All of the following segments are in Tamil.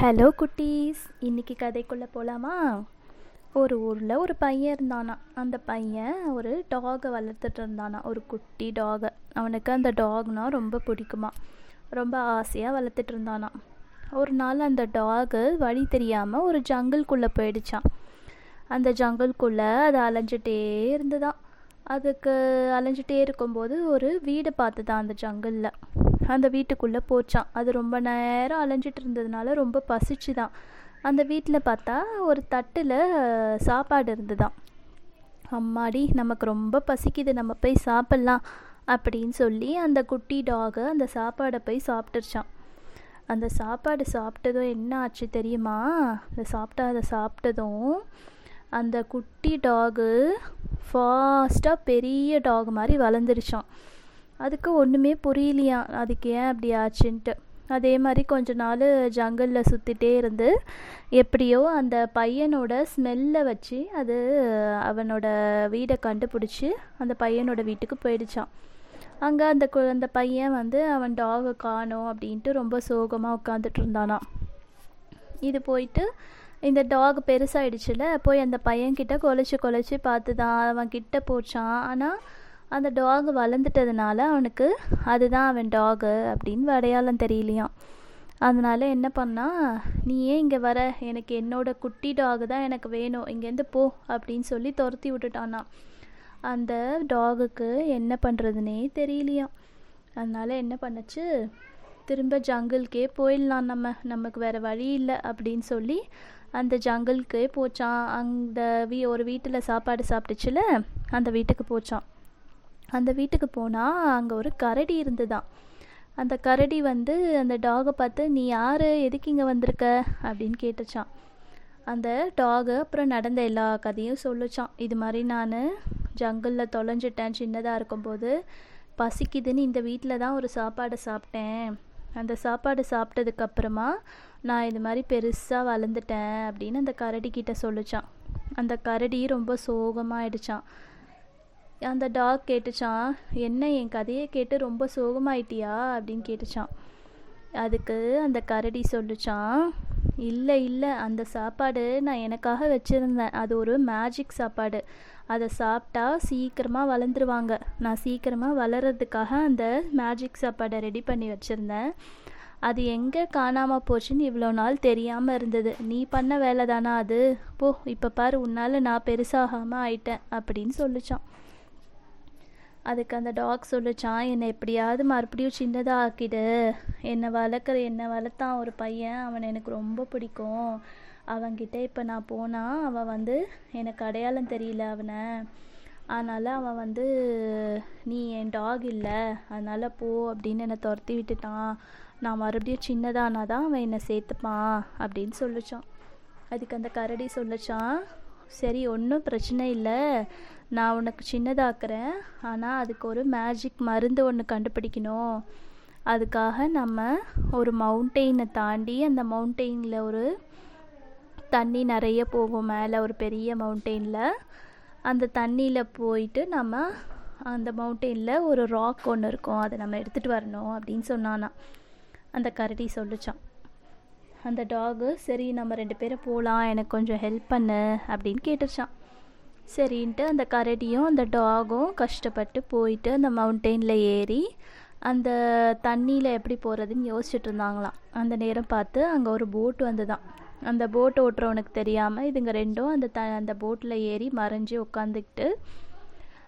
ஹலோ குட்டீஸ். இன்றைக்கி கதைக்குள்ளே போகலாமா ஒரு ஊரில் ஒரு பையன் இருந்தானா. அந்த பையன் ஒரு டாகை வளர்த்துட்டு இருந்தானா. ஒரு குட்டி டாகை அவனுக்கு அந்த டாக்னா ரொம்ப பிடிக்குமா. ரொம்ப ஆசையாக வளர்த்துட்டு இருந்தானா. ஒரு நாள் அந்த டாகு வழி தெரியாமல் ஒரு ஜங்கிள்குள்ளே போயிடுச்சான் அந்த ஜங்கிள்குள்ளே அது அலைஞ்சிட்டே இருந்துதான். அதுக்கு அலைஞ்சிட்டே இருக்கும்போது ஒரு வீடை பார்த்துதான் அந்த ஜங்கிளில் அந்த வீட்டுக்குள்ளே போச்சான் அது ரொம்ப நேரம் அலைஞ்சிட்டு இருந்ததுனால ரொம்ப பசிச்சுதான். அந்த வீட்டில் பார்த்தா ஒரு தட்டில் சாப்பாடு இருந்துதான் அம்மாடி நமக்கு ரொம்ப பசிக்குது. நம்ம போய் சாப்பிட்லாம் அப்படின்னு சொல்லி அந்த குட்டி டாகு அந்த சாப்பாடை போய் சாப்பிட்டுருச்சான் அந்த சாப்பாடு சாப்பிட்டதும் என்ன ஆச்சு தெரியுமா? அந்த சாப்பிட்டா அதை சாப்பிட்டதும் அந்த குட்டி டாகு ஃபாஸ்ட்டாக பெரிய டாக் மாதிரி வளர்ந்துருச்சான் அதுக்கு ஒன்றுமே புரியலையாம் அதுக்கு ஏன் அப்படி ஆச்சுன்ட்டு. அதே மாதிரி கொஞ்ச நாள் ஜங்கிளில் சுற்றிட்டே இருந்து எப்படியோ அந்த பையனோட ஸ்மெல்லை வச்சு அது அவனோட வீடை கண்டுபிடிச்சி அந்த பையனோட வீட்டுக்கு போயிடுச்சான் அங்கே அந்த கு அந்த பையன் வந்து அவன் டாகை காணோம் அப்படின்ட்டு ரொம்ப சோகமாக உட்காந்துட்டு இருந்தானா இது போயிட்டு இந்த டாக் பெருசாகிடுச்சுல போய் அந்த பையன்கிட்ட கொலைச்சி கொலைச்சி பார்த்து தான் அவன் கிட்ட போச்சான் ஆனால் அந்த டாக் வளர்ந்துட்டதுனால அவனுக்கு அதுதான் அவன் டாகு அப்படின்னு அடையாளம் தெரியலையாம். அதனால் என்ன பண்ணால் நீ ஏன் இங்கே வர? எனக்கு என்னோட குட்டி டாகு தான் எனக்கு வேணும். இங்கேருந்து போ அப்படின்னு சொல்லி துரத்தி விட்டுட்டானா அந்த டாகுக்கு என்ன பண்ணுறதுனே தெரியலையாம். அதனால் என்ன பண்ணுச்சு? திரும்ப ஜங்கிள்கே போயிடலாம் நம்ம. நமக்கு வேறு வழி இல்லை அப்படின்னு சொல்லி அந்த ஜங்கிள்கே போச்சான் அந்த வீ ஒரு வீட்டில் சாப்பாடு சாப்பிட்டுச்சுல அந்த வீட்டுக்கு போச்சான் அந்த வீட்டுக்கு போனால் அங்கே ஒரு கரடி இருந்துதான். அந்த கரடி வந்து அந்த டாகை பார்த்து நீ யார்? எதுக்கு இங்கே வந்திருக்க? அப்படின்னு கேட்டுச்சான் அந்த டாகு அப்புறம் நடந்த எல்லா கதையும் சொல்லிச்சான் இது மாதிரி நான் ஜங்கிளில் தொலைஞ்சிட்டேன். சின்னதாக இருக்கும்போது பசிக்குதுன்னு இந்த வீட்டில் தான் ஒரு சாப்பாடை சாப்பிட்டேன். அந்த சாப்பாடு சாப்பிட்டதுக்கப்புறமா நான் இது மாதிரி பெருசாக வளர்ந்துட்டேன் அப்படின்னு அந்த கரடி கிட்ட சொல்லிச்சான் அந்த கரடி ரொம்ப சோகமாயிடுச்சான் அந்த டாக் கேட்டுச்சான் என்ன என் கதையை கேட்டு ரொம்ப சோகமாயிட்டியா? அப்படின்னு கேட்டுச்சான் அதுக்கு அந்த கரடி சொல்லிச்சான் இல்லை இல்லை அந்த சாப்பாடு நான் எனக்காக வச்சுருந்தேன். அது ஒரு மேஜிக் சாப்பாடு. அதை சாப்பிட்டா சீக்கிரமாக வளர்ந்துருவாங்க. நான் சீக்கிரமாக வளர்கிறதுக்காக அந்த மேஜிக் சாப்பாடை ரெடி பண்ணி வச்சுருந்தேன். அது எங்கே காணாமல் போச்சுன்னு இவ்வளோ நாள் தெரியாமல் இருந்தது. நீ பண்ண வேலை தானா அது? போ இப்போ பாரு உன்னால் நான் பெருசாகாமல் ஆயிட்டேன் அப்படின்னு சொல்லிச்சான் அதுக்கு அந்த டாக் சொல்லிச்சான் என்னை எப்படியாவது மறுபடியும் சின்னதாக ஆக்கிடு என்னை வளர்க்குற என்னை வளர்த்தான் ஒரு பையன். அவனை எனக்கு ரொம்ப பிடிக்கும். அவன்கிட்ட இப்போ நான் போனால் அவன் வந்து எனக்கு அடையாளம் தெரியல அவனை. அதனால் அவன் வந்து நீ என் டாக் இல்லை. அதனால் போ அப்படின்னு என்னை துரத்தி விட்டுட்டான். நான் மறுபடியும் சின்னதானா தான் அவன் என்னை சேர்த்துப்பான் அப்படின்னு சொல்லிச்சான். அதுக்கு அந்த கரடி சொல்லிச்சான். சரி ஒன்றும் பிரச்சனை இல்லை. நான் உனக்கு சின்னதாக்குறேன். ஆனால் அதுக்கு ஒரு மேஜிக் மருந்து ஒன்று கண்டுபிடிக்கணும். அதுக்காக நம்ம ஒரு மவுண்டெயினை தாண்டி அந்த மவுண்டெயினில் ஒரு தண்ணி நிறைய போகும் மேலே ஒரு பெரிய மவுண்டெயினில் அந்த தண்ணியில் போயிட்டு நம்ம அந்த மவுண்டெயினில் ஒரு ராக் ஒன்று இருக்கும். அதை நம்ம எடுத்துகிட்டு வரணும் அப்படின்னு சொன்னானா அந்த கரடி சொல்லிச்சான் அந்த டாகு சரி நம்ம ரெண்டு பேரும் போகலாம் எனக்கு கொஞ்சம் ஹெல்ப் பண்ணு அப்படின்னு கேட்டுச்சான் சரின்ட்டு அந்த கரடியும் அந்த டாகும் கஷ்டப்பட்டு போயிட்டு அந்த மவுண்டெயினில் ஏறி அந்த தண்ணியில் எப்படி போகிறதுன்னு யோசிச்சுட்டு இருந்தாங்களாம். அந்த நேரம் பார்த்து அங்கே ஒரு போட் வந்துதான். அந்த போட் ஓட்டுறவனுக்கு தெரியாமல் இதுங்க ரெண்டும் அந்த த அந்த போட்டில் ஏறி மறைஞ்சி உட்காந்துக்கிட்டு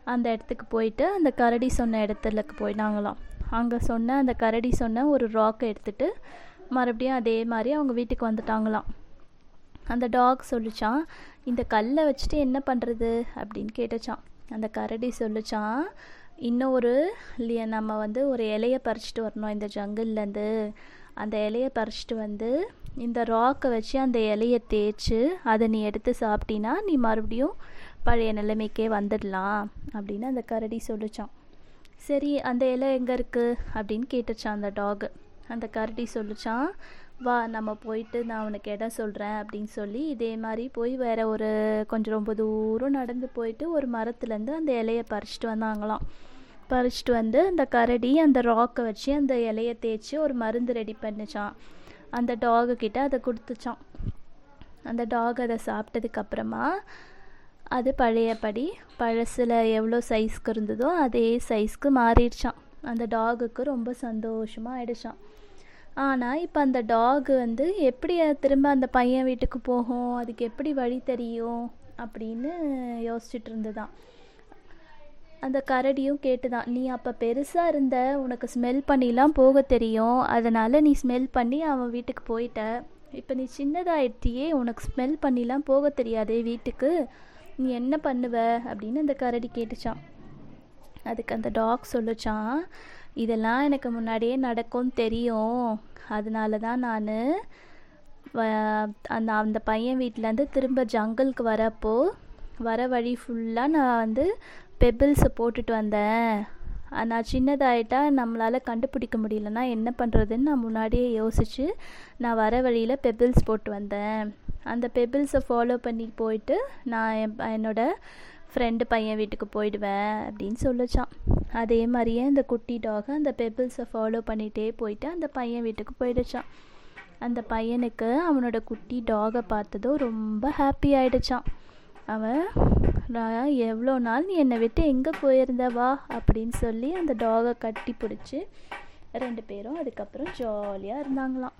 அந்த இடத்துக்கு போயிட்டு அந்த கரடி சொன்ன இடத்துலக்கு போயினாங்களாம் அங்கே சொன்ன அந்த கரடி சொன்ன ஒரு ராக்கை எடுத்துகிட்டு மறுபடியும் அதே மாதிரி அவங்க வீட்டுக்கு வந்துட்டாங்களாம். அந்த டாக் சொல்லிச்சான் இந்த கல்லை வச்சுட்டு என்ன பண்ணுறது அப்படின்னு கேட்டுச்சான் அந்த கரடி சொல்லிச்சான் இன்னும் ஒரு இல்லையா நம்ம வந்து ஒரு இலையை பறிச்சிட்டு வரணும் இந்த ஜங்கிள்லேருந்து அந்த இலையை பறிச்சிட்டு வந்து இந்த ராக்கை வச்சு அந்த இலையை தேய்ச்சி அதை நீ எடுத்து சாப்பிட்டினா நீ மறுபடியும் பழைய நிலைமைக்கே வந்துடலாம். அப்படின்னு அந்த கரடி சொல்லிச்சான் சரி அந்த இலை எங்கே இருக்குது அப்படின்னு கேட்டுச்சான் அந்த டாகு அந்த கரடி சொல்லிச்சான் வா நம்ம போயிட்டு நான் உனக்கு இடம் சொல்கிறேன் அப்படின்னு சொல்லி இதே மாதிரி போய் வேற ஒரு கொஞ்சம் ரொம்ப தூரம் நடந்து போயிட்டு ஒரு மரத்துலேருந்து அந்த இலையை பறிச்சிட்டு வந்தாங்களாம். பறிச்சிட்டு வந்து அந்த கரடி அந்த ராக்கை வச்சு அந்த இலையை தேய்ச்சி ஒரு மருந்து ரெடி பண்ணிச்சான் அந்த டாகு கிட்ட அதை கொடுத்துச்சான் அந்த டாக் அதை சாப்பிட்டதுக்கப்புறமா அது பழையபடி பழசில் எவ்வளோ சைஸ்க்கு இருந்ததோ அதே சைஸ்க்கு மாறிடுச்சான் அந்த டாகுக்கு ரொம்ப சந்தோஷமாக ஆயிடுச்சான் ஆனால் இப்போ அந்த டாக் வந்து எப்படி திரும்ப அந்த பையன் வீட்டுக்கு போகும்? அதுக்கு எப்படி வழி தெரியும்? அப்படின்னு யோசிச்சுட்டு இருந்துதான். அந்த கரடியும் கேட்டுதான் நீ அப்போ பெருசாக இருந்த உனக்கு ஸ்மெல் பண்ணிலாம் போக தெரியும். அதனால் நீ ஸ்மெல் பண்ணி அவன் வீட்டுக்கு போயிட்ட. இப்போ நீ சின்னதாயிடுத்தியே உனக்கு ஸ்மெல் பண்ணிலாம் போக தெரியாதே வீட்டுக்கு. நீ என்ன பண்ணுவ? அப்படின்னு அந்த கரடி கேட்டுச்சான். அதுக்கு அந்த டாக் சொல்லுச்சான் இதெல்லாம் எனக்கு முன்னாடியே நடக்கும் தெரியும். அதனால தான் நான் அந்த அந்த பையன் வீட்டிலேருந்து திரும்ப ஜங்கலுக்கு வரப்போ வர வழி ஃபுல்லாக நான் வந்து பெபிள்ஸை போட்டுட்டு வந்தேன். நான் சின்னதாயிட்டா நம்மளால் கண்டுபிடிக்க முடியலன்னா என்ன பண்ணுறதுன்னு நான் முன்னாடியே யோசித்து நான் வர வழியில் பெபிள்ஸ் போட்டு வந்தேன். அந்த பெபிள்ஸை ஃபாலோ பண்ணி போயிட்டு நான் என் என்னோடய ஃப்ரெண்டு பையன் வீட்டுக்கு போயிடுவேன் அப்படின்னு சொல்லிச்சான் அதே மாதிரியே அந்த குட்டி டாக் அந்த பெபிள்ஸை ஃபாலோ பண்ணிகிட்டே போயிட்டு அந்த பையன் வீட்டுக்கு போயிடுச்சான் அந்த பையனுக்கு அவனோட குட்டி டாகை பார்த்ததும் ரொம்ப ஹாப்பி ஆயிடுச்சான் அவன் நான் எவ்வளோ நாள் நீ என்னை விட்டு எங்கே போயிருந்த? வா அப்படின்னு சொல்லி அந்த டாகை கட்டி பிடிச்சி ரெண்டு பேரும் அதுக்கப்புறம் ஜாலியாக இருந்தாங்களாம்.